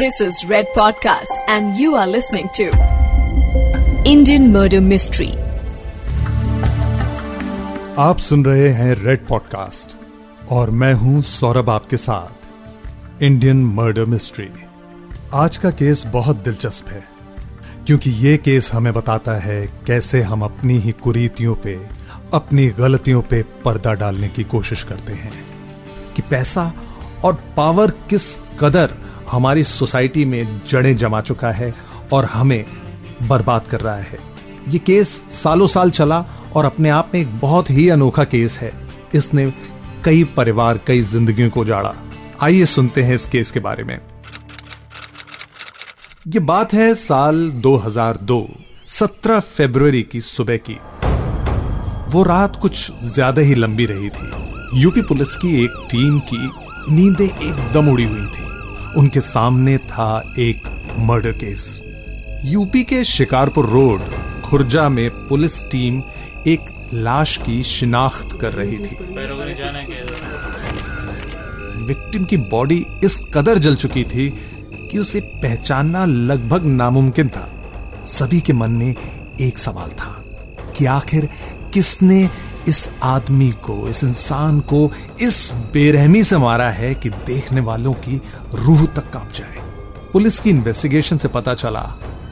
This is Red Podcast, and you are listening to Indian Murder Mystery. आप सुन रहे हैं red podcast और मैं हूँ सौरभ आपके साथ। इंडियन मर्डर मिस्ट्री आज का केस बहुत दिलचस्प है क्योंकि ये केस हमें बताता है कैसे हम अपनी ही कुरीतियों पे अपनी गलतियों पे पर्दा डालने की कोशिश करते हैं। कि पैसा और पावर किस कदर हमारी सोसाइटी में जड़ें जमा चुका है और हमें बर्बाद कर रहा है। ये केस सालों साल चला और अपने आप में एक बहुत ही अनोखा केस है। इसने कई परिवार, कई जिंदगियों को जाड़ा। आइए सुनते हैं इस केस के बारे में। ये बात है साल 2002 17 फरवरी की सुबह की। वो रात कुछ ज़्यादा ही लंबी रही थी। यूपी पुलिस की एक टीम की नींदें एकदम उड़ी हुई थी। उनके सामने था एक मर्डर केस। यूपी के शिकारपुर रोड, खुर्जा में पुलिस टीम एक लाश की शिनाख्त कर रही थी। विक्टिम की बॉडी इस कदर जल चुकी थी कि उसे पहचानना लगभग नामुमकिन था। सभी के मन में एक सवाल था, कि आखिर किसने इस आदमी को, इस इंसान को इस बेरहमी से मारा है कि देखने वालों की रूह तक काँप जाए। पुलिस की इन्वेस्टिगेशन से पता चला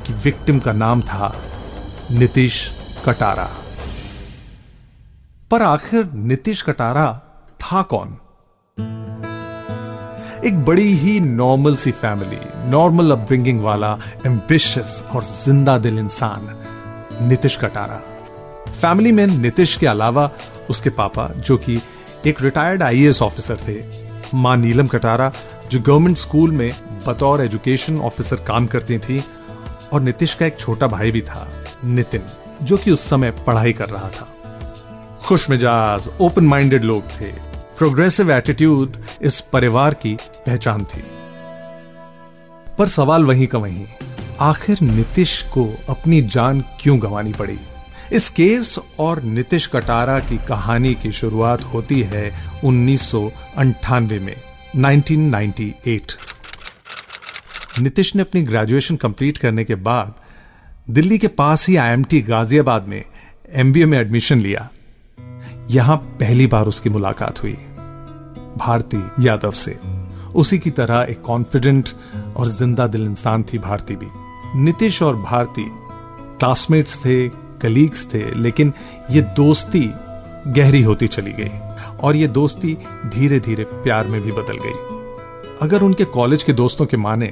कि विक्टिम का नाम था नीतीश कटारा। पर आखिर नीतीश कटारा था कौन? एक बड़ी ही नॉर्मल सी फैमिली नॉर्मल अपब्रिंगिंग वाला एम्बिशियस और ज़िंदा दिल इंसान, नीतीश कटारा। फैमिली में नीतीश के अलावा उसके पापा, जो कि एक रिटायर्ड आईएएस ऑफिसर थे, माँ नीलम कटारा, जो गवर्नमेंट स्कूल में बतौर एजुकेशन ऑफिसर काम करती थी, और नीतीश का एक छोटा भाई भी था, नितिन, जो कि उस समय पढ़ाई कर रहा था। खुश मिजाज ओपन माइंडेड लोग थे। प्रोग्रेसिव एटीट्यूड इस परिवार की पहचान थी। पर सवाल वहीं का वहीं, आखिर नीतीश को अपनी जान क्यों गंवानी पड़ी? इस केस और नीतीश कटारा की कहानी की शुरुआत होती है उन्नीस में 1998 नीतीश ने अपनी ग्रेजुएशन कंप्लीट करने के बाद दिल्ली के पास ही आईएमटी गाजियाबाद में एमबीए में एडमिशन लिया। यहाँ पहली बार उसकी मुलाकात हुई, भारती यादव से। उसी की तरह एक कॉन्फिडेंट और ज़िंदा दिल इंसान थी भारती भी। नीतीश और भारती क्लासमेट्स थे कलीग्स थे, लेकिन ये दोस्ती गहरी होती चली गई और ये दोस्ती धीरे धीरे प्यार में भी बदल गई। अगर उनके कॉलेज के दोस्तों के माने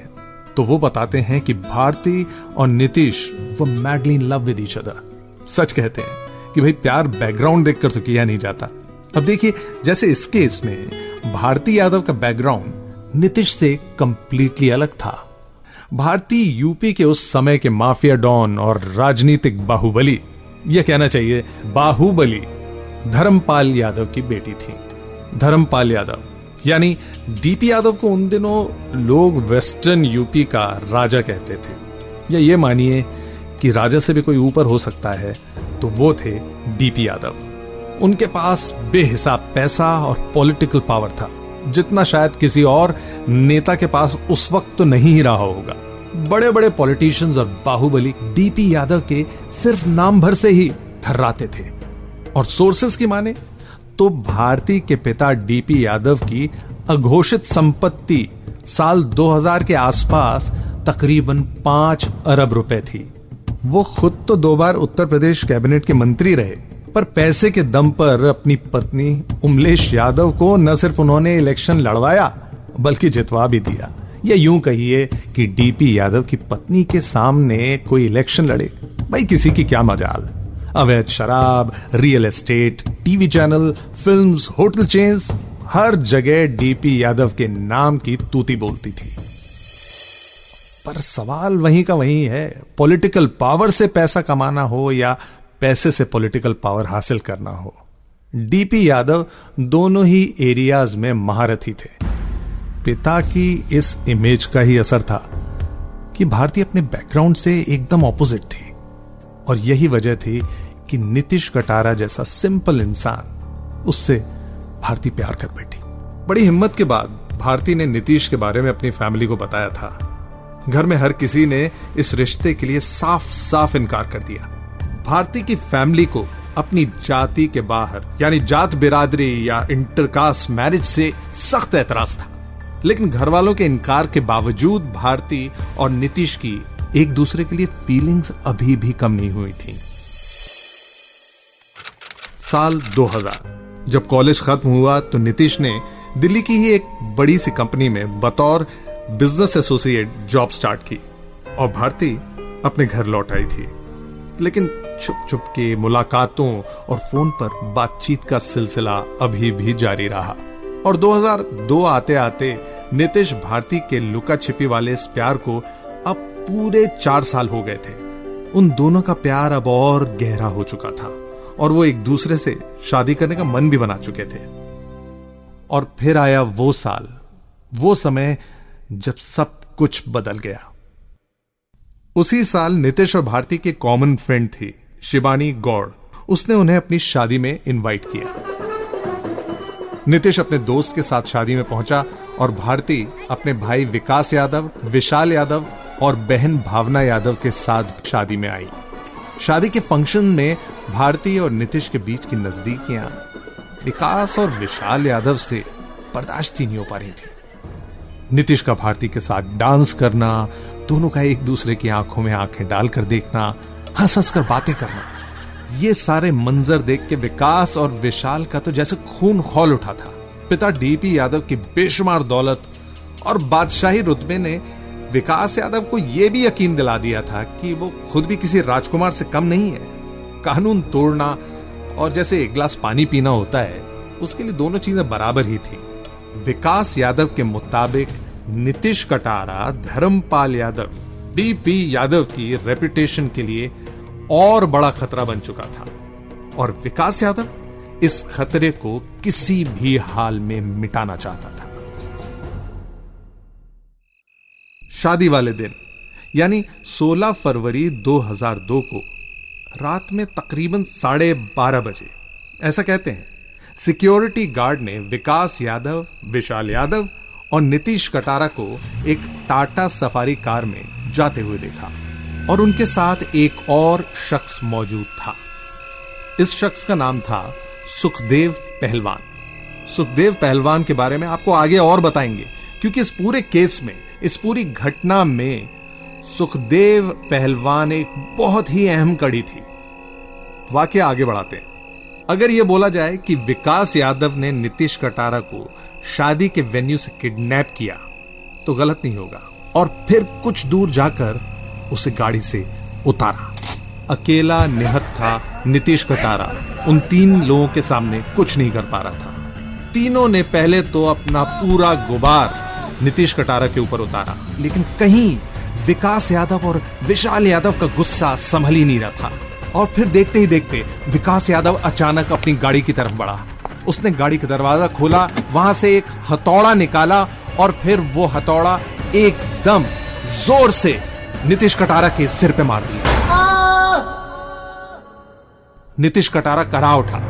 तो वो बताते हैं कि भारती और नीतीश, वो madly in love with each other सच कहते हैं कि भाई प्यार बैकग्राउंड देखकर तो किया नहीं जाता। अब देखिए, जैसे इस केस में भारती यादव का बैकग्राउंड नीतीश से कंप्लीटली अलग था। भारती यूपी के उस समय के माफिया डॉन और राजनीतिक बाहुबली, यह कहना चाहिए, बाहुबली धर्मपाल यादव की बेटी थी। धर्मपाल यादव, यानी डीपी यादव को उन दिनों लोग वेस्टर्न यूपी का राजा कहते थे। या ये मानिए कि राजा से भी कोई ऊपर हो सकता है तो वो थे डीपी यादव। उनके पास बेहिसाब पैसा और पॉलिटिकल पावर था। जितना शायद किसी और नेता के पास उस वक्त तो नहीं ही रहा होगा। बड़े बड़े पॉलिटिशियंस और बाहुबली डीपी यादव के सिर्फ़ नाम भर से ही थर्राते थे। और सोर्सेस की माने तो भारती के पिता डीपी यादव की अघोषित संपत्ति साल 2000 के आसपास तकरीबन पाँच अरब रुपए थी। वो खुद तो दो बार उत्तर प्रदेश कैबिनेट के मंत्री रहे। पर पैसे के दम पर अपनी पत्नी उमलेश यादव को न सिर्फ़ उन्होंने इलेक्शन लड़वाया, बल्कि जितवा भी दिया। या यूँ कहिए कि डीपी यादव की पत्नी के सामने कोई इलेक्शन लड़े। भाई किसी की क्या मजाल? अवैध शराब, real estate, TV channel, films, hotel chains हर जगह डीपी यादव के नाम की तूती बोलती थी। पर सवाल वहीं का वहीं है, पॉलिटिकल पावर से पैसा कमाना हो या पैसे से पॉलिटिकल पावर हासिल करना हो। डीपी यादव दोनों ही एरियाज़ में महारथी थे। पिता की इस इमेज का ही असर था कि भारती अपने बैकग्राउंड से एकदम ऑपोजिट थी। और यही वजह थी कि नीतीश कटारा जैसा सिंपल इंसान उससे भारती प्यार कर बैठी। बड़ी हिम्मत के बाद भारती ने नीतीश के बारे में अपनी फैमिली को बताया था। घर में हर किसी ने इस रिश्ते के लिए साफ़ साफ़ इनकार कर दिया। भारती की फैमिली को अपनी जाति के बाहर, यानी जात बिरादरी या इंटरकास्ट मैरिज से सख्त एतराज़ था। लेकिन घर वालों के इनकार के बावजूद भारती और नीतीश की एक दूसरे के लिए फीलिंग्स अभी भी कम नहीं हुई थी। साल 2000 जब कॉलेज खत्म हुआ तो नीतीश ने दिल्ली की ही एक बड़ी सी कंपनी में बतौर बिज़नेस एसोसिएट जॉब स्टार्ट की और भारती अपने घर लौट आई थी। लेकिन छुप छुप के मुलाकातों और फ़ोन पर बातचीत का सिलसिला अभी भी जारी रहा। और 2002 आते आते नीतीश भारती के लुका छिपी वाले इस प्यार को अब पूरे चार साल हो गए थे। उन दोनों का प्यार अब और गहरा हो चुका था और वो एक दूसरे से शादी करने का मन भी बना चुके थे। और फिर आया वो साल, वो समय जब सब कुछ बदल गया। उसी साल नितिश और भारती के कॉमन फ्रेंड थी। शिवानी गौड़। उसने उन्हें अपनी शादी में इनवाइट किया। नितिश अपने दोस्त के साथ शादी में पहुँचा और भारती अपने भाई विकास यादव, विशाल यादव और बहन भावना यादव के साथ शादी में आई। शादी के फ़ंक्शन में भारती और नीतीश के बीच की नजदीकियाँ विकास और विशाल यादव से बर्दाश्त ही नहीं हो पा रही थी। नीतीश का भारती के साथ डांस करना, दोनों का एक दूसरे की आँखों में आँखें डालकर देखना हंस हंस कर बातें करना। ये सारे मंजर देख के विकास और विशाल का तो जैसे खून खोल उठा था। पिता डीपी यादव की बेशुमार दौलत और बादशाही रुतबे ने विकास यादव को यह भी यकीन दिला दिया था कि वो खुद भी किसी राजकुमार से कम नहीं है। कानून तोड़ना और जैसे एक गिलास पानी पीना होता है, उसके लिए दोनों चीज़ें बराबर ही थी। विकास यादव के मुताबिक नीतीश कटारा, धर्मपाल यादव। डीपी यादव की रेपुटेशन के लिए और बड़ा खतरा बन चुका था। और विकास यादव इस खतरे को किसी भी हाल में मिटाना चाहता था। शादी वाले दिन, यानी 16 फरवरी 2002 को रात में तकरीबन साढ़े बारह बजे, ऐसा कहते हैं। सिक्योरिटी गार्ड ने विकास यादव, विशाल यादव और नीतीश कटारा को एक टाटा सफारी कार में जाते हुए देखा और उनके साथ एक और शख्स मौजूद था। इस शख्स का नाम था सुखदेव पहलवान। सुखदेव पहलवान के बारे में आपको आगे और बताएँगे, क्योंकि इस पूरे केस में, इस पूरी घटना में सुखदेव पहलवान एक बहुत ही अहम कड़ी थी। वाक्य आगे बढ़ाते हैं। अगर यह बोला जाए कि विकास यादव ने नीतीश कटारा को शादी के वेन्यू से किडनैप किया तो गलत नहीं होगा। और फिर कुछ दूर जाकर उसे गाड़ी से उतारा। अकेला निहत था नीतीश कटारा। उन तीन लोगों के सामने कुछ नहीं कर पा रहा था। तीनों ने पहले तो अपना पूरा गुबार नीतीश कटारा के ऊपर उतारा। लेकिन कहीं विकास यादव और विशाल यादव का गुस्सा संभल ही नहीं रहा था। और फिर देखते ही देखते विकास यादव अचानक अपनी गाड़ी की तरफ़ बढ़ा। उसने गाड़ी का दरवाज़ा खोला, वहाँ से एक हथौड़ा निकाला और फिर वो हथौड़ा एकदम ज़ोर से नीतीश कटारा के सिर पे मार दिया। नीतीश कटारा करा उठा।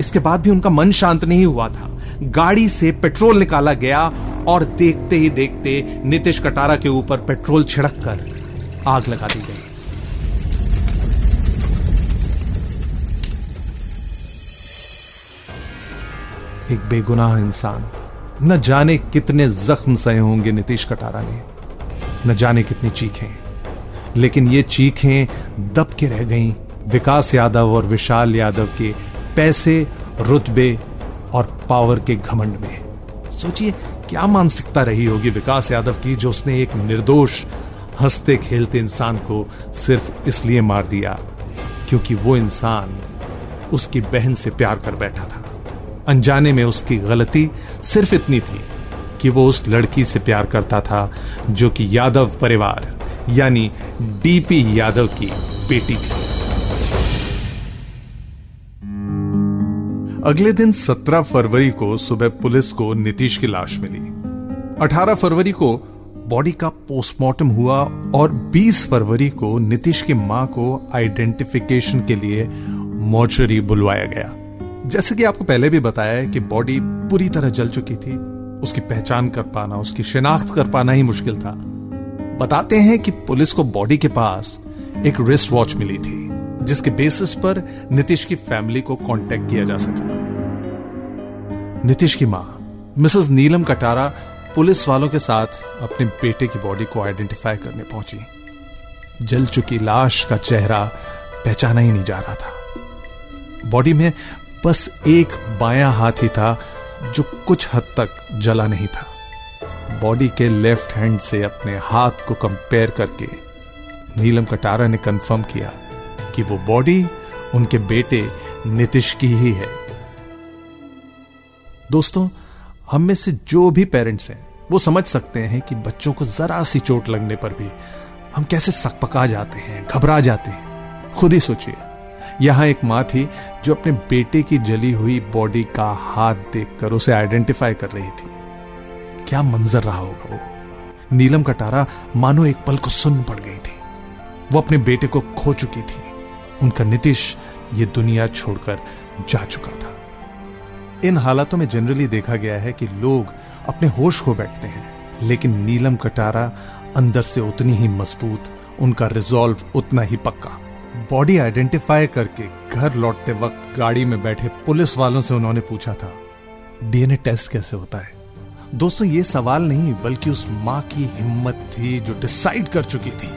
इसके बाद भी उनका मन शांत नहीं हुआ था। गाड़ी से पेट्रोल निकाला गया और देखते ही देखते नीतीश कटारा के ऊपर पेट्रोल छिड़क कर आग लगा दी गई। एक बेगुनाह इंसान। न जाने कितने जख्म सहे होंगे नीतीश कटारा ने। न जाने कितनी चीखें। लेकिन ये चीखें दब के रह गईं विकास यादव और विशाल यादव के पैसे, रुतबे और पावर के घमंड में। सोचिए, क्या मानसिकता रही होगी विकास यादव की जो उसने एक निर्दोष, हँसते खेलते इंसान को सिर्फ़ इसलिए मार दिया क्योंकि वो इंसान उसकी बहन से प्यार कर बैठा था। अनजाने में उसकी गलती सिर्फ़ इतनी थी कि वो उस लड़की से प्यार करता था जो कि यादव परिवार, यानी डीपी यादव की बेटी थी। अगले दिन 17 फरवरी को सुबह पुलिस को नीतीश की लाश मिली। 18 फरवरी को बॉडी का पोस्टमार्टम हुआ और 20 फरवरी को नीतीश की माँ को आइडेंटिफिकेशन के लिए मोर्चरी बुलवाया गया। जैसे कि आपको पहले भी बताया है कि बॉडी पूरी तरह जल चुकी थी। उसकी पहचान कर पाना, उसकी शिनाख्त कर पाना ही मुश्किल था। बताते हैं कि पुलिस को बॉडी के पास एक रिस्ट वॉच मिली थी, जिसके बेसिस पर नीतीश की फैमिली को कांटेक्ट किया जा सका। नीतीश की माँ, मिसेस नीलम कटारा, पुलिस वालों के साथ अपने बेटे की बॉडी को आइडेंटिफाई करने पहुँची। जल चुकी लाश का चेहरा पहचाना ही नहीं जा रहा था। बॉडी में बस एक बायां हाथ ही था, जो कुछ हद तक जला नहीं था। बॉडी के लेफ़्ट हैंड से अपने हाथ को कंपेयर करके नीलम कटारा ने कंफर्म किया कि वो बॉडी उनके बेटे नितिश की ही है। दोस्तों, हम में से जो भी पेरेंट्स हैं, वो समझ सकते हैं कि बच्चों को जरा सी चोट लगने पर भी हम कैसे सकपका जाते हैं, घबरा जाते हैं। खुद ही सोचिए। यहाँ एक माँ थी जो अपने बेटे की जली हुई बॉडी का हाथ देखकर उसे आइडेंटिफाई कर रही थी। क्या मंजर रहा होगा वो? नीलम कटारा मानो एक पल को सुन पड़ गई थी। वो अपने बेटे को खो चुकी थी। उनका नीतीश ये दुनिया छोड़कर जा चुका था। इन हालातों में जनरली देखा गया है कि लोग अपने होश खो बैठते हैं, लेकिन नीलम कटारा अंदर से उतनी ही मज़बूत, उनका रिजॉल्व उतना ही पक्का। बॉडी आइडेंटिफाई करके घर लौटते वक्त गाड़ी में बैठे पुलिस वालों से उन्होंने पूछा था, डीएनए टेस्ट कैसे होता है? दोस्तों, ये सवाल नहीं, बल्कि उस माँ की हिम्मत थी जो डिसाइड कर चुकी थी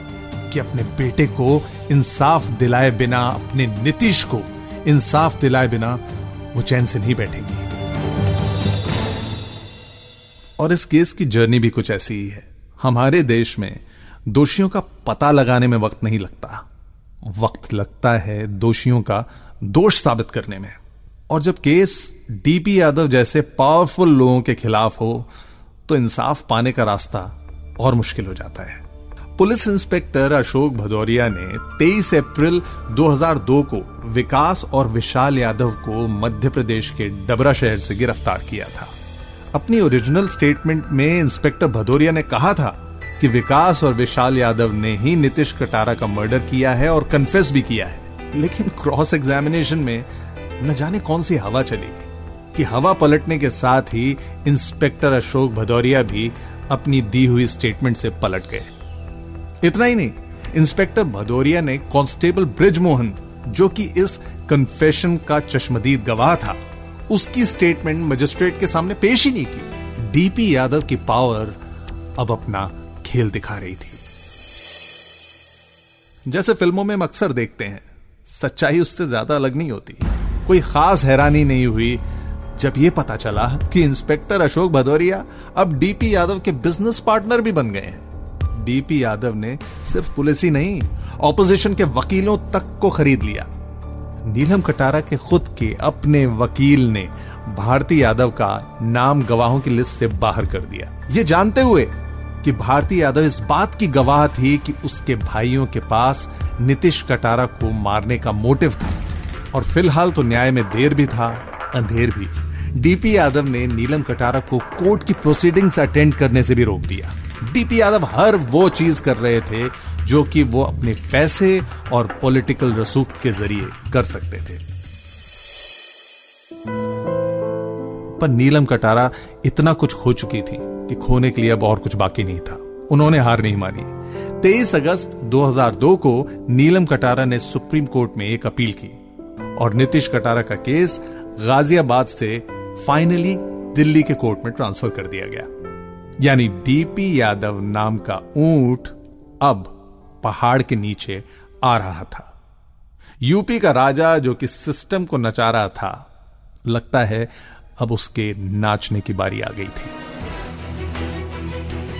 कि अपने बेटे को इंसाफ दिलाए बिना, अपने नीतीश को इंसाफ दिलाए बिना वो चैन से नहीं बैठेंगी। और इस केस की जर्नी भी कुछ ऐसी ही है। हमारे देश में दोषियों का पता लगाने में वक्त नहीं लगता। वक्त लगता है दोषियों का दोष साबित करने में। और जब केस डीपी यादव जैसे पावरफुल लोगों के खिलाफ हो तो इंसाफ पाने का रास्ता और मुश्किल हो जाता है। पुलिस इंस्पेक्टर अशोक भदौरिया ने 23 अप्रैल 2002 को विकास और विशाल यादव को मध्य प्रदेश के डबरा शहर से गिरफ़्तार किया था। अपनी ओरिजिनल स्टेटमेंट में इंस्पेक्टर भदौरिया ने कहा था कि विकास और विशाल यादव ने ही नीतीश कटारा का मर्डर किया है और कन्फेस भी किया है। लेकिन क्रॉस एग्जामिनेशन में न जाने कौन सी हवा चली। कि हवा पलटने के साथ ही इंस्पेक्टर अशोक भदौरिया भी अपनी दी हुई स्टेटमेंट से पलट गए। इतना ही नहीं इंस्पेक्टर भदौरिया ने कांस्टेबल ब्रिजमोहन, जो कि इस कन्फेशन का चश्मदीद गवाह था, उसकी स्टेटमेंट मजिस्ट्रेट के सामने पेश ही नहीं की। डीपी यादव की पावर अब अपना खेल दिखा रही थी। जैसे फ़िल्मों में हम अक्सर देखते हैं, सच्चाई उससे ज़्यादा अलग नहीं होती। कोई खास हैरानी नहीं हुई जब यह पता चला कि इंस्पेक्टर अशोक भदौरिया अब डीपी यादव के बिज़नेस पार्टनर भी बन गए हैं। डीपी यादव ने सिर्फ़ पुलिस ही नहीं, ऑपोजिशन के वकीलों तक को खरीद लिया। नीलम कटारा के खुद के अपने वकील ने भारती यादव का नाम गवाहों की लिस्ट से बाहर कर दिया। ये जानते हुए कि भारती यादव इस बात की गवाह थी कि उसके भाइयों के पास नीतीश कटारा को मारने का मोटिव था। और फ़िलहाल तो न्याय में देर भी था, अंधेर भी। डीपी यादव ने नीलम कटारा को कोर्ट की प्रोसीडिंग्स अटेंड करने से भी रोक दिया। डीपी यादव हर वो चीज़ कर रहे थे जो कि वो अपने पैसे और पॉलिटिकल रसूख के ज़रिए कर सकते थे। पर नीलम कटारा इतना कुछ खो चुकी थी। कि खोने के लिए अब और कुछ बाकी नहीं था। उन्होंने हार नहीं मानी। 23 अगस्त 2002 को नीलम कटारा ने सुप्रीम कोर्ट में एक अपील की और नीतीश कटारा का केस गाजियाबाद से फाइनली दिल्ली के कोर्ट में ट्रांसफ़र कर दिया गया। यानी डीपी यादव नाम का ऊँट अब पहाड़ के नीचे आ रहा था। यूपी का राजा जो कि सिस्टम को नचा रहा था, लगता है अब उसके नाचने की बारी आ गई थी।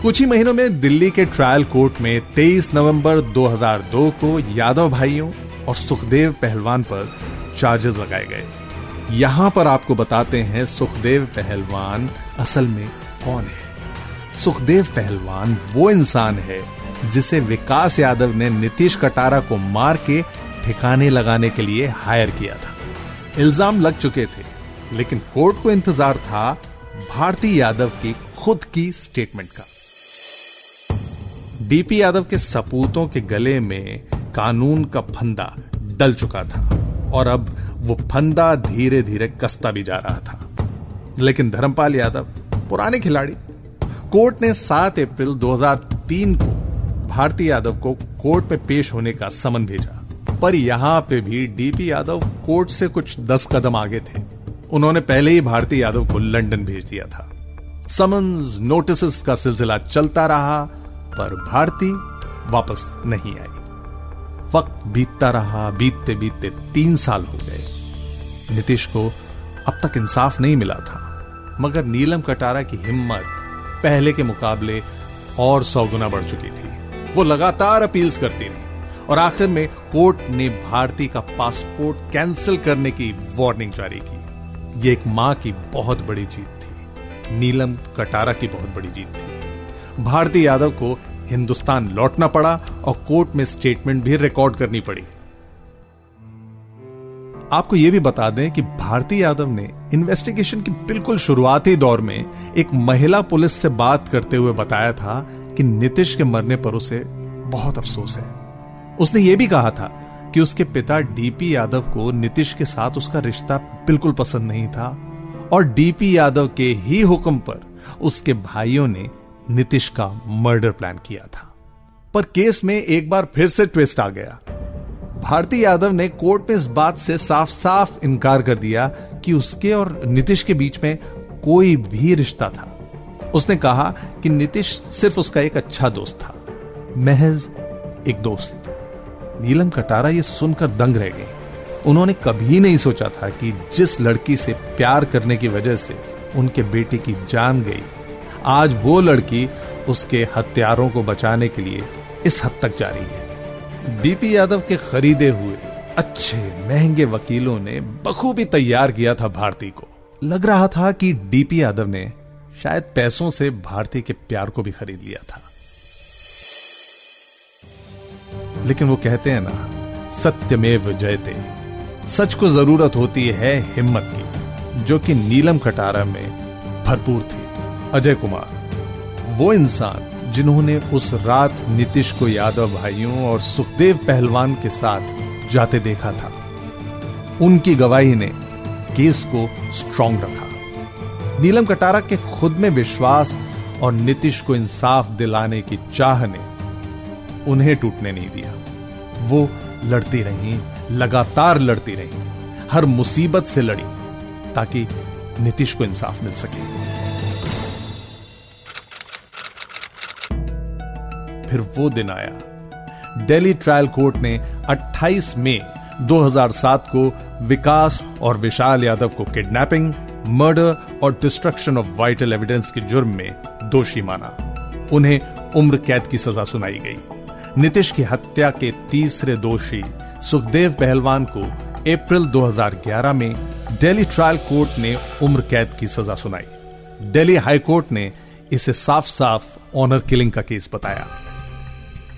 कुछ ही महीनों में दिल्ली के ट्रायल कोर्ट में 23 नवंबर 2002 को यादव भाइयों और सुखदेव पहलवान पर चार्जेस लगाए गए। यहाँ पर आपको बताते हैं सुखदेव पहलवान असल में कौन है। सुखदेव पहलवान वो इंसान है जिसे विकास यादव ने नीतीश कटारा को मार के ठिकाने लगाने के लिए हायर किया था। इल्ज़ाम लग चुके थे, लेकिन कोर्ट को इंतज़ार था भारती यादव की खुद की स्टेटमेंट का। डीपी यादव के सपूतों के गले में कानून का फंदा डल चुका था और अब वो फंदा धीरे धीरे कसता भी जा रहा था। लेकिन धर्मपाल यादव, पुराने खिलाड़ी, कोर्ट ने 7 अप्रैल 2003 को भारती यादव को कोर्ट में पेश होने का समन भेजा। पर यहाँ पे भी डीपी यादव कोर्ट से कुछ दस कदम आगे थे। उन्होंने पहले ही भारती यादव को लंदन भेज दिया था। समन्स नोटिस का सिलसिला चलता रहा पर भारती वापस नहीं आई। वक्त बीतता रहा बीतते बीतते तीन साल हो गए। नीतीश को अब तक इंसाफ नहीं मिला था, मगर नीलम कटारा की हिम्मत पहले के मुकाबले और सौ गुना बढ़ चुकी थी। वो लगातार अपील्स करती रही और आखिर में कोर्ट ने भारती का पासपोर्ट कैंसिल करने की वार्निंग जारी की। ये एक माँ की बहुत बड़ी जीत थी। नीलम कटारा की बहुत बड़ी जीत थी। भारती यादव को हिंदुस्तान लौटना पड़ा और कोर्ट में स्टेटमेंट भी रिकॉर्ड करनी पड़ी। आपको यह भी बता दें कि भारती यादव ने इन्वेस्टिगेशन की बिल्कुल शुरुआती दौर में एक महिला पुलिस से बात करते हुए बताया था कि नीतीश के मरने पर उसे बहुत अफसोस है। उसने यह भी कहा था कि उसके पिता डीपी यादव को नीतीश के साथ उसका रिश्ता बिल्कुल पसंद नहीं था और डीपी यादव के ही हुक्म पर उसके भाइयों ने नीतीश का मर्डर प्लान किया था। पर केस में एक बार फिर से ट्विस्ट आ गया। भारती यादव ने कोर्ट में इस बात से साफ़ साफ़ इनकार कर दिया कि उसके और नीतीश के बीच में कोई भी रिश्ता था। उसने कहा कि नीतीश सिर्फ़ उसका एक अच्छा दोस्त था। महज एक दोस्त। नीलम कटारा ये सुनकर दंग रह गई उन्होंने कभी नहीं सोचा था कि जिस लड़की से प्यार करने की वजह से उनके बेटे की जान गई आज वो लड़की उसके हत्यारों को बचाने के लिए इस हद तक जा रही है। डीपी यादव के खरीदे हुए अच्छे, महँगे वकीलों ने बखूबी तैयार किया था भारती को। लग रहा था कि डीपी यादव ने शायद पैसों से भारती के प्यार को भी खरीद लिया था। लेकिन वो कहते हैं ना, सत्यमेव जयते। सच को ज़रूरत होती है हिम्मत की, जो कि नीलम कटारा में भरपूर थी। अजय कुमार वो इंसान जिन्होंने उस रात नीतीश को यादव भाइयों और सुखदेव पहलवान के साथ जाते देखा था। उनकी गवाही ने केस को स्ट्रांग रखा। नीलम कटारा के खुद में विश्वास और नीतीश को इंसाफ दिलाने की चाह ने उन्हें टूटने नहीं दिया। वो लड़ती रही, लगातार लड़ती रही, हर मुसीबत से लड़ी ताकि नीतीश को इंसाफ मिल सके। फिर वो दिन आया। दिल्ली ट्रायल कोर्ट ने 28 मई 2007 को विकास और विशाल यादव को किडनैपिंग, मर्डर और डिस्ट्रक्शन ऑफ़ वाइटल एविडेंस के जुर्म में दोषी माना। उन्हें उम्र कैद की सजा सुनाई गई। नीतीश की हत्या के तीसरे दोषी सुखदेव पहलवान को अप्रैल 2011 में दिल्ली ट्रायल कोर्ट ने उम्र कैद की सजा सुनाई। दिल्ली हाई कोर्ट ने इसे साफ़ साफ़ ऑनर किलिंग का केस बताया।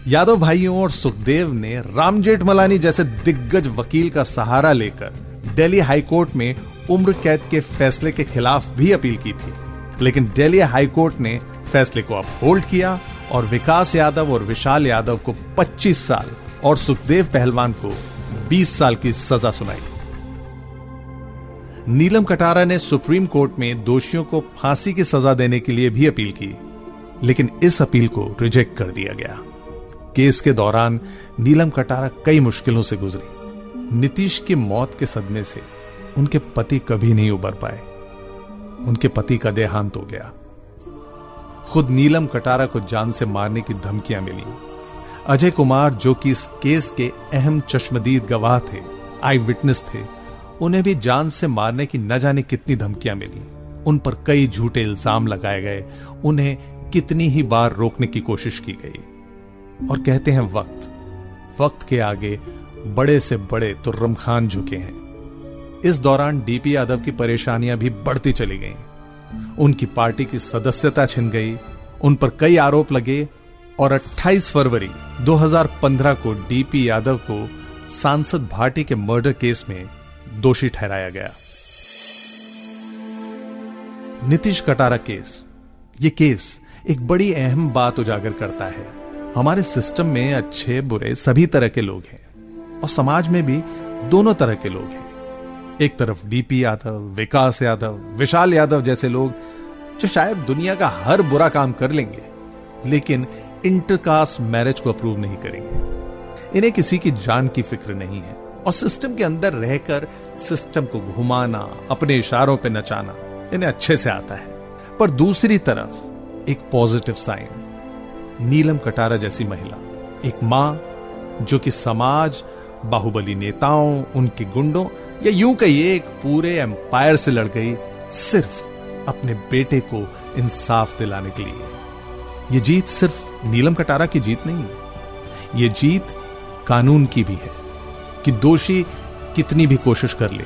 यादव भाइयों और सुखदेव ने राम जेठमलानी जैसे दिग्गज वकील का सहारा लेकर दिल्ली हाई कोर्ट में उम्र कैद के फैसले के खिलाफ भी अपील की थी। लेकिन दिल्ली हाई कोर्ट ने फैसले को अपहोल्ड किया और विकास यादव और विशाल यादव को 25 साल और सुखदेव पहलवान को 20 साल की सजा सुनाई नीलम कटारा ने सुप्रीम कोर्ट में दोषियों को फांसी की सजा देने के लिए भी अपील की, लेकिन इस अपील को रिजेक्ट कर दिया गया। केस के दौरान नीलम कटारा कई मुश्किलों से गुजरी। नीतीश की मौत के सदमे से उनके पति कभी नहीं उबर पाए। उनके पति का देहांत हो गया। खुद नीलम कटारा को जान से मारने की धमकियाँ मिली। अजय कुमार, जो कि इस केस के अहम चश्मदीद गवाह थे, आई विटनेस थे, उन्हें भी जान से मारने की न जाने कितनी धमकियाँ मिली। उन पर कई झूठे इल्ज़ाम लगाए गए। उन्हें कितनी ही बार रोकने की कोशिश की गई। और कहते हैं वक्त। वक्त के आगे बड़े से बड़े तुर्रम खान झुके हैं। इस दौरान डीपी यादव की परेशानियाँ भी बढ़ती चली गईं। उनकी पार्टी की सदस्यता छिन गई, उन पर कई आरोप लगे और 28 फरवरी 2015 को डीपी यादव को सांसद भाटी के मर्डर केस में दोषी ठहराया गया। नीतीश कटारा केस। ये केस एक बड़ी अहम बात उजागर करता है। हमारे सिस्टम में अच्छे, बुरे सभी तरह के लोग हैं और समाज में भी दोनों तरह के लोग हैं। एक तरफ़ डीपी यादव, विकास यादव, विशाल यादव जैसे लोग जो शायद दुनिया का हर बुरा काम कर लेंगे, लेकिन इंटरकास्ट मैरिज को अप्रूव नहीं करेंगे। इन्हें किसी की जान की फ़िक्र नहीं है और सिस्टम के अंदर रहकर सिस्टम को घुमाना, अपने इशारों पर नचाना इन्हें अच्छे से आता है। पर दूसरी तरफ़ एक पॉजिटिव साइन नीलम कटारा जैसी महिला, एक माँ जो कि समाज, बाहुबली नेताओं, उनके गुंडों या यूँ कहिए एक पूरे एम्पायर से लड़ गई सिर्फ़ अपने बेटे को इंसाफ दिलाने के लिए। ये जीत सिर्फ़ नीलम कटारा की जीत नहीं है। ये जीत कानून की भी है कि दोषी कितनी भी कोशिश कर ले,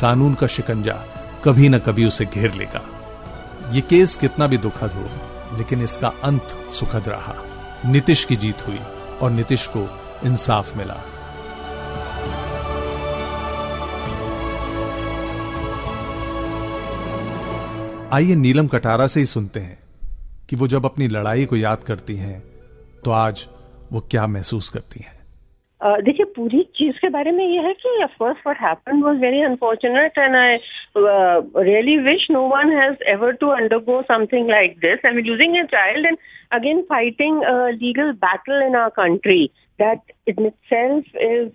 कानून का शिकंजा कभी ना कभी उसे घेर लेगा। ये केस कितना भी दुखद हो लेकिन इसका अंत सुखद रहा। नीतीश की जीत हुई और नीतीश को इंसाफ मिला। आइए नीलम कटारा से ही सुनते हैं कि वो जब अपनी लड़ाई को याद करती हैं तो आज वो क्या महसूस करती हैं। देखिए, पूरी चीज़ के बारे में ये है कि of course what happened was very unfortunate and I uh, really wish no one has ever to undergo something like this. I mean, losing a child and again fighting a legal battle in our country that in itself is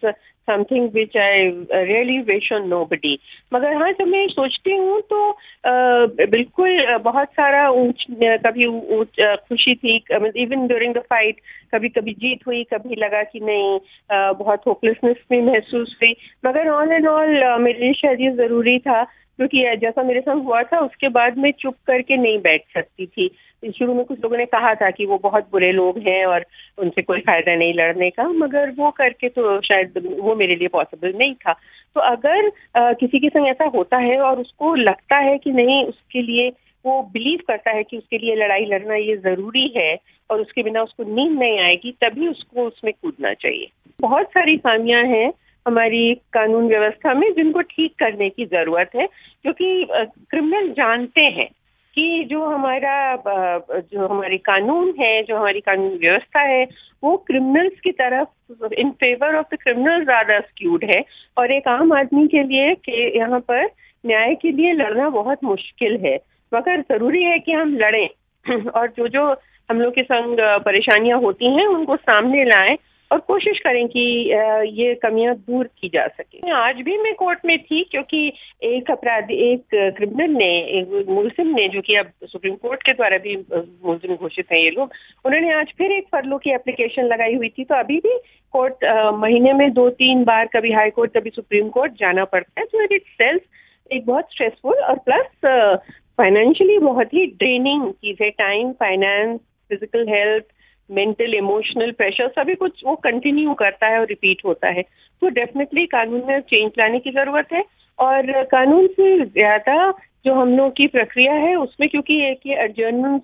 something which I really wish on nobody मगर हाँ जब मैं सोचती हूँ तो uh, बिल्कुल बहुत सारा ऊंच कभी ऊंच खुशी थी इवन ड्यूरिंग द फाइट कभी कभी जीत हुई कभी लगा कि नहीं uh, बहुत होपलेसनेस भी महसूस हुई। मगर ऑल एंड ऑल मेरे लिए शायद ये ज़रूरी था क्योंकि जैसा मेरे साथ हुआ था उसके बाद मैं चुप करके नहीं बैठ सकती थी। शुरू में कुछ लोगों ने कहा था कि वो बहुत बुरे लोग हैं और उनसे कोई फ़ायदा नहीं लड़ने का मगर वो करके तो शायद वो मेरे लिए पॉसिबल नहीं था। तो अगर आ, किसी के संग ऐसा होता है और उसको लगता है कि नहीं उसके लिए वो बिलीव करता है कि उसके लिए लड़ाई लड़ना ये ज़रूरी है और उसके बिना उसको नींद नहीं आएगी तभी उसको उसमें कूदना चाहिए। बहुत सारी खामियाँ हैं हमारी कानून व्यवस्था में जिनको ठीक करने की ज़रूरत है क्योंकि क्रिमिनल जानते हैं। कि जो हमारा जो हमारी कानून है, जो हमारी कानून व्यवस्था है, वो क्रिमिनल्स की तरफ़ in favour of the criminal ज़्यादा स्क्यूड है। और एक आम आदमी के लिए कि यहाँ पर न्याय के लिए लड़ना बहुत मुश्किल है। मगर ज़रूरी है कि हम लड़ें। और जो जो हम लोग के संग परेशानियाँ होती हैं, उनको सामने लाएँ। और कोशिश करें कि ये कमियाँ दूर की जा सके। आज भी मैं कोर्ट में थी क्योंकि एक अपराधी, एक क्रिमिनल ने, एक मुलजिम ने, जो कि अब सुप्रीम कोर्ट के द्वारा भी मुलजिम घोषित हैं ये लोग, उन्होंने आज फिर एक फरलो की एप्लीकेशन लगाई हुई थी। तो अभी भी कोर्ट महीने में दो तीन बार कभी हाई कोर्ट, कभी सुप्रीम कोर्ट जाना पड़ता है। तो इट सेल्फ एक बहुत स्ट्रेसफुल और प्लस फाइनेंशियली बहुत ही ड्रेनिंग चीज़ है। Time, finance, physical health mental emotional pressure सभी कुछ वो कंटिन्यू करता है और रिपीट होता है। तो डेफिनेटली कानून में चेंज लाने की ज़रूरत है और कानून से ज़्यादा जो हम लोग की प्रक्रिया है, उसमें क्योंकि एक ये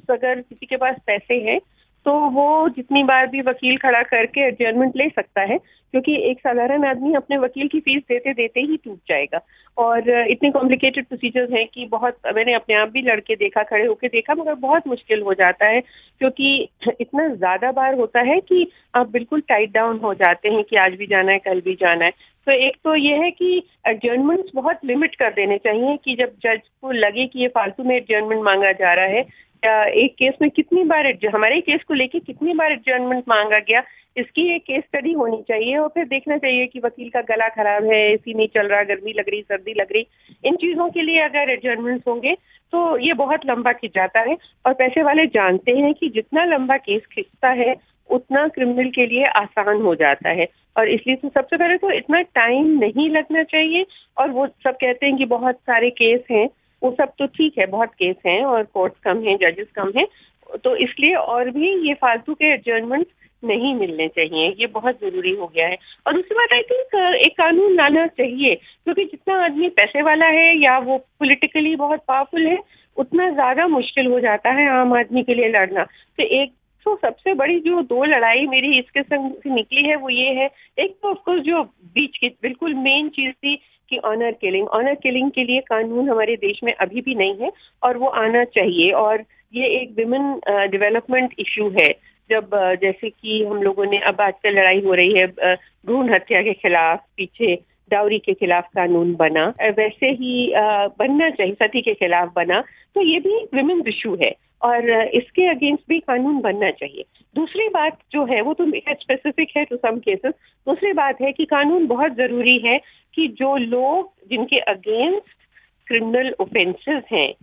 अगर किसी के पास पैसे हैं तो वो जितनी बार भी वकील खड़ा करके एडजमेंट ले सकता है, क्योंकि एक साधारण आदमी अपने वकील की फ़ीस देते देते ही टूट जाएगा। और इतने कॉम्प्लिकेटेड प्रोसीजर्स हैं कि बहुत, मैंने अपने आप भी लड़के देखा, खड़े होके देखा, मगर बहुत मुश्किल हो जाता है, क्योंकि इतना ज़्यादा बार होता है कि आप बिल्कुल टाइट डाउन हो जाते हैं कि आज भी जाना है, कल भी जाना है। तो एक तो ये है कि एडजर्नमेंट्स बहुत लिमिट कर देने चाहिए कि जब जज को लगे कि ये फालतू में एडजर्नमेंट मांगा जा रहा है एक केस में कितनी बार हमारे केस को लेके कितनी बार एडजर्नमेंट मांगा गया, इसकी एक केस स्टडी होनी चाहिए और फिर देखना चाहिए कि वकील का गला खराब है, एसी नहीं चल रहा, गर्मी लग रही, सर्दी लग रही। इन चीज़ों के लिए अगर एडजर्नमेंट होंगे तो ये बहुत लंबा खिंच जाता है और पैसे वाले जानते हैं कि जितना लंबा केस खिंचता है, उतना क्रिमिनल के लिए आसान हो जाता है। और इसलिए तो सबसे पहले तो इतना टाइम नहीं लगना चाहिए और वो सब कहते हैं कि बहुत सारे केस हैं वो सब तो ठीक है, बहुत केस हैं और कोर्ट कम हैं जजेस कम हैं तो इसलिए और भी ये फालतू के एडजर्नमेंट नहीं मिलने चाहिए, ये बहुत ज़रूरी हो गया है। और दूसरी बात आई थिंक एक कानून लाना चाहिए, क्योंकि जितना आदमी पैसे वाला है या वो पॉलिटिकली बहुत पावरफुल है, उतना ज़्यादा मुश्किल हो जाता है आम आदमी के लिए लड़ना। तो एक तो सबसे बड़ी जो दो लड़ाई मेरी इसके संग से निकली है, वो ये है, एक तो ऑफकोर्स जो बीच की, बिल्कुल मेन चीज़ थी कि ऑनर किलिंग ऑनर किलिंग के लिए कानून हमारे देश में अभी भी नहीं है और वो आना चाहिए। और ये एक विमेन डेवलपमेंट इशू है। जब जैसे कि हम लोगों ने अब आजकल लड़ाई हो रही है भ्रूण हत्या के खिलाफ पीछे डाउरी के खिलाफ कानून बना वैसे ही बनना चाहिए, सती के खिलाफ बना। तो ये भी विमेन इशू है। और इसके अगेंस्ट भी कानून बनना चाहिए। दूसरी बात जो है, वो तो स्पेसिफिक है टू सम केसेस दूसरी बात है कि कानून बहुत ज़रूरी है कि जो लोग जिनके अगेंस्ट क्रिमिनल ऑफेंसेस हैं,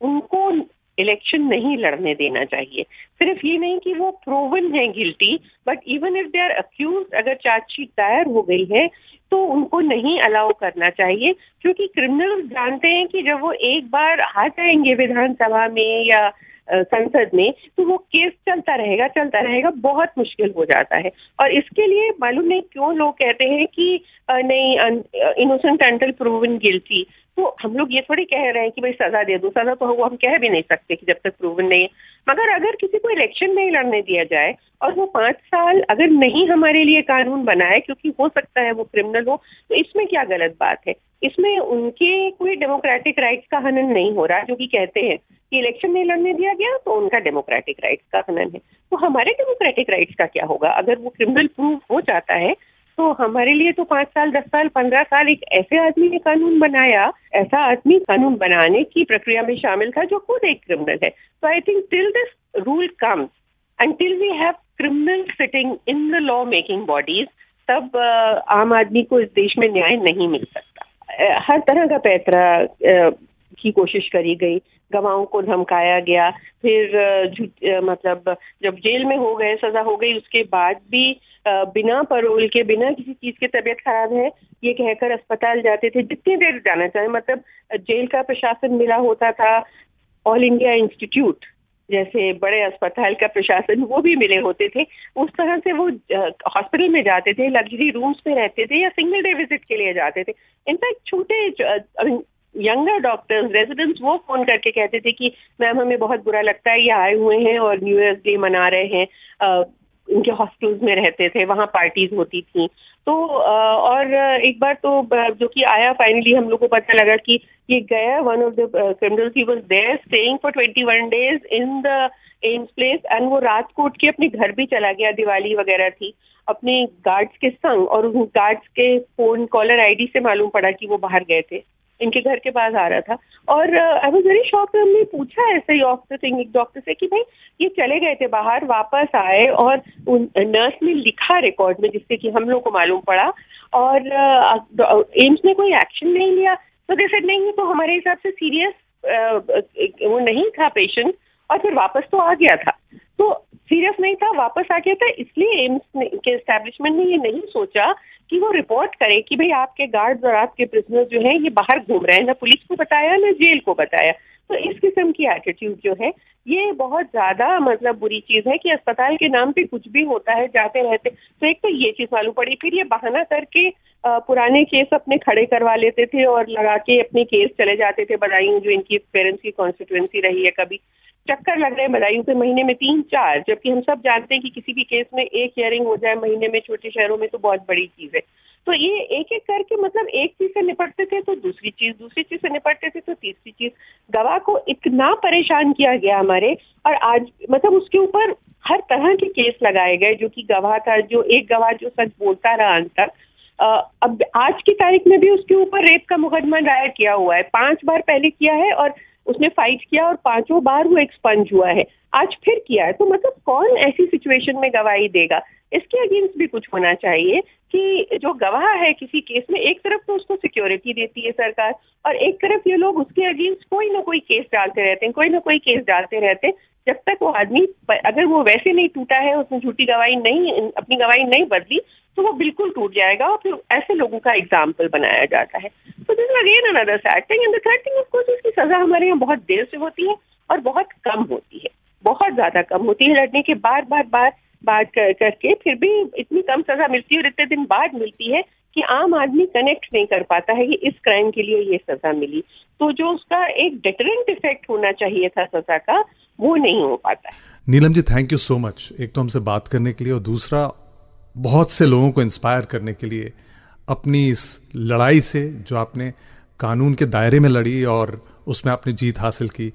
उनको इलेक्शन नहीं लड़ने देना चाहिए। सिर्फ़ ये नहीं कि वो प्रोवन है guilty but even if they are accused अगर चार्जशीट दायर हो गई है तो उनको नहीं अलाउ करना चाहिए, क्योंकि क्रिमिनल जानते हैं कि जब वो एक बार आ जाएँगे विधानसभा में या संसद में तो वो केस चलता रहेगा चलता रहेगा, बहुत मुश्किल हो जाता है। और इसके लिए मालूम नहीं क्यों लोग कहते हैं कि नहीं इनोसेंट अंटल प्रूवन गिल्टी तो हम लोग ये थोड़ी कह रहे हैं कि भाई सजा दे दो, सजा तो हम कह भी नहीं सकते कि जब तक प्रूवन नहीं मगर अगर किसी को इलेक्शन नहीं लड़ने दिया जाए, और वो पाँच साल अगर नहीं हमारे लिए कानून बनाए, क्योंकि हो सकता है वो क्रिमिनल हो तो इसमें क्या गलत बात है? इसमें उनके कोई डेमोक्रेटिक राइट्स का हनन नहीं हो रहा, जो कि कहते हैं कि इलेक्शन नहीं लड़ने दिया गया तो उनका डेमोक्रेटिक राइट्स का हनन है। तो हमारे डेमोक्रेटिक राइट्स का क्या होगा? अगर वो क्रिमिनल प्रूव हो जाता है तो हमारे लिए तो पाँच साल, दस साल, पंद्रह साल एक ऐसे आदमी ने कानून बनाया, ऐसा आदमी कानून बनाने की प्रक्रिया में शामिल था जो खुद एक क्रिमिनल है। तो I think till this rule comes until we have criminals sitting in the law making bodies, तब आम आदमी को इस देश में न्याय नहीं मिल सकता। हर तरह का पैतरा की कोशिश करी गई। गवाहों को धमकाया गया। फिर मतलब जब जेल में हो गए, सजा हो गई, उसके बाद भी बिना परोल के, बिना किसी चीज़ की तबीयत खराब है, ये कहकर अस्पताल जाते थे जितनी देर जाना चाहे। मतलब जेल का प्रशासन मिला होता था ऑल इंडिया इंस्टीट्यूट जैसे बड़े अस्पताल का प्रशासन, वो भी मिले होते थे। उस तरह से वो हॉस्पिटल में जाते थे लग्जरी रूम्स में रहते थे या सिंगल डे विज़िट के लिए जाते थे। इनफैक्ट छोटे यंगर डॉक्टर्स रेजिडेंट्स वो फ़ोन करके कहते थे कि, मैम, हमें बहुत बुरा लगता है, ये आए हुए हैं और न्यू ईयर्स डे मना रहे हैं। उनके हॉस्टल्स में रहते थे, वहाँ पार्टीज़ होती थी। तो और एक बार तो जो कि आया फाइनली हम लोग को पता लगा कि ये गया one of the criminals he was there staying for 21 days in the AIIMS place and वो रात को उठ के अपने घर भी चला गया, दिवाली वगैरह थी। अपने गार्ड्स के संग और उन गार्ड्स के फ़ोन कॉलर आईडी से मालूम पड़ा कि वो बाहर गए थे। इनके घर के पास आ रहा था। और आई वॉज़ वेरी शॉक हमने पूछा ऐसे ही ऑफ़ द थिंग एक डॉक्टर से कि भाई, ये चले गए थे बाहर, वापस आए और उन नर्स ने लिखा रिकॉर्ड में जिससे कि हम लोग को मालूम पड़ा। और एम्स ने कोई एक्शन नहीं लिया। तो जैसे नहीं तो हमारे हिसाब से सीरियस वो नहीं था पेशेंट और फिर वापस तो आ गया था। तो सीरियस नहीं था, वापस आ गया था, इसलिए एम्स के एस्टेब्लिशमेंट ने ये नहीं सोचा कि वो रिपोर्ट करे कि भाई आपके गार्ड्स और आपके प्रिजनर जो हैं, ये बाहर घूम रहे हैं। ना पुलिस को बताया, ना जेल को बताया। तो इस किस्म की एटीट्यूड जो है, ये बहुत ज़्यादा मतलब बुरी चीज़ है कि अस्पताल के नाम पे कुछ भी होता है, जाते रहते। तो एक तो ये चीज़ मालूम पड़ी, फिर ये बहाना करके पुराने केस अपने खड़े करवा लेते थे और लगा के अपने केस चले जाते थे बदायूं जो इनकी पेरेंट्स की कॉन्स्टिट्युएंसी रही है कभी। चक्कर लग रहे हैं बदायूं के महीने में तीन चार, जबकि हम सब जानते हैं कि किसी भी केस में एक हियरिंग हो जाए महीने में छोटे शहरों में तो बहुत बड़ी चीज़ है। तो ये एक एक करके मतलब एक चीज़ से निपटते थे तो दूसरी चीज़ दूसरी चीज़ से निपटते थे तो तीसरी चीज़। गवाह को इतना परेशान किया गया हमारे और आज मतलब उसके ऊपर हर तरह के केस लगाए गए जो कि गवाह था, जो एक गवाह जो सच बोलता रहा अंत तक। अब आज की तारीख में भी उसके ऊपर रेप का मुकदमा दायर किया हुआ है। पाँच बार पहले किया है और उसने फाइट किया और पाँचों बार वो एक्सपंज हुआ है। आज फिर किया है तो मतलब कौन ऐसी सिचुएशन में गवाही देगा? इसके अगेंस्ट भी कुछ होना चाहिए कि जो गवाह है किसी केस में, एक तरफ़ तो उसको सिक्योरिटी देती है सरकार और एक तरफ़ ये लोग उसके अगेंस्ट कोई ना कोई केस डालते रहते हैं, कोई ना कोई केस डालते रहते हैं। जब तक वो आदमी अगर वो वैसे नहीं टूटा है, उसने झूठी गवाही नहीं, अपनी गवाही नहीं बदली तो वो बिल्कुल टूट जाएगा और फिर ऐसे लोगों का एग्ज़ाम्पल बनाया जाता है। तो this again another sad thing and the third thing of course उसकी सजा हमारे यहाँ बहुत देर से होती है और बहुत कम होती है। बहुत ज़्यादा कम होती है। लड़ने के बार बार बार बात कर करके फिर भी इतनी कम सजा मिलती है और इतने दिन बाद मिलती है कि आम आदमी कनेक्ट नहीं कर पाता है कि इस क्राइम के लिए ये सजा मिली। तो जो उसका एक डेटरेंट इफ़ेक्ट होना चाहिए था सजा का, वो नहीं हो पाता Neelam ji thank you so much एक तो हमसे बात करने के लिए और दूसरा बहुत से लोगों को इंस्पायर करने के लिए अपनी इस लड़ाई से जो आपने कानून के दायरे में लड़ी और उसमें आपने जीत हासिल की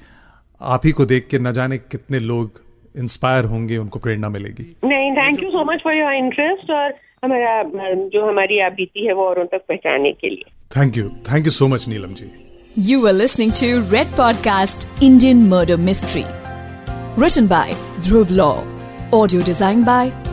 आप ही को देख के न जाने कितने लोग इंस्पायर होंगे उनको प्रेरणा मिलेगी। नहीं thank you so much for your interest और हमारा जो हमारी आप बीती है वो औरों तक पहुँचाने के लिए। Thank you thank you so much Neelam ji you are listening to red podcast Indian murder mystery Written by Dhruv Law. Audio designed by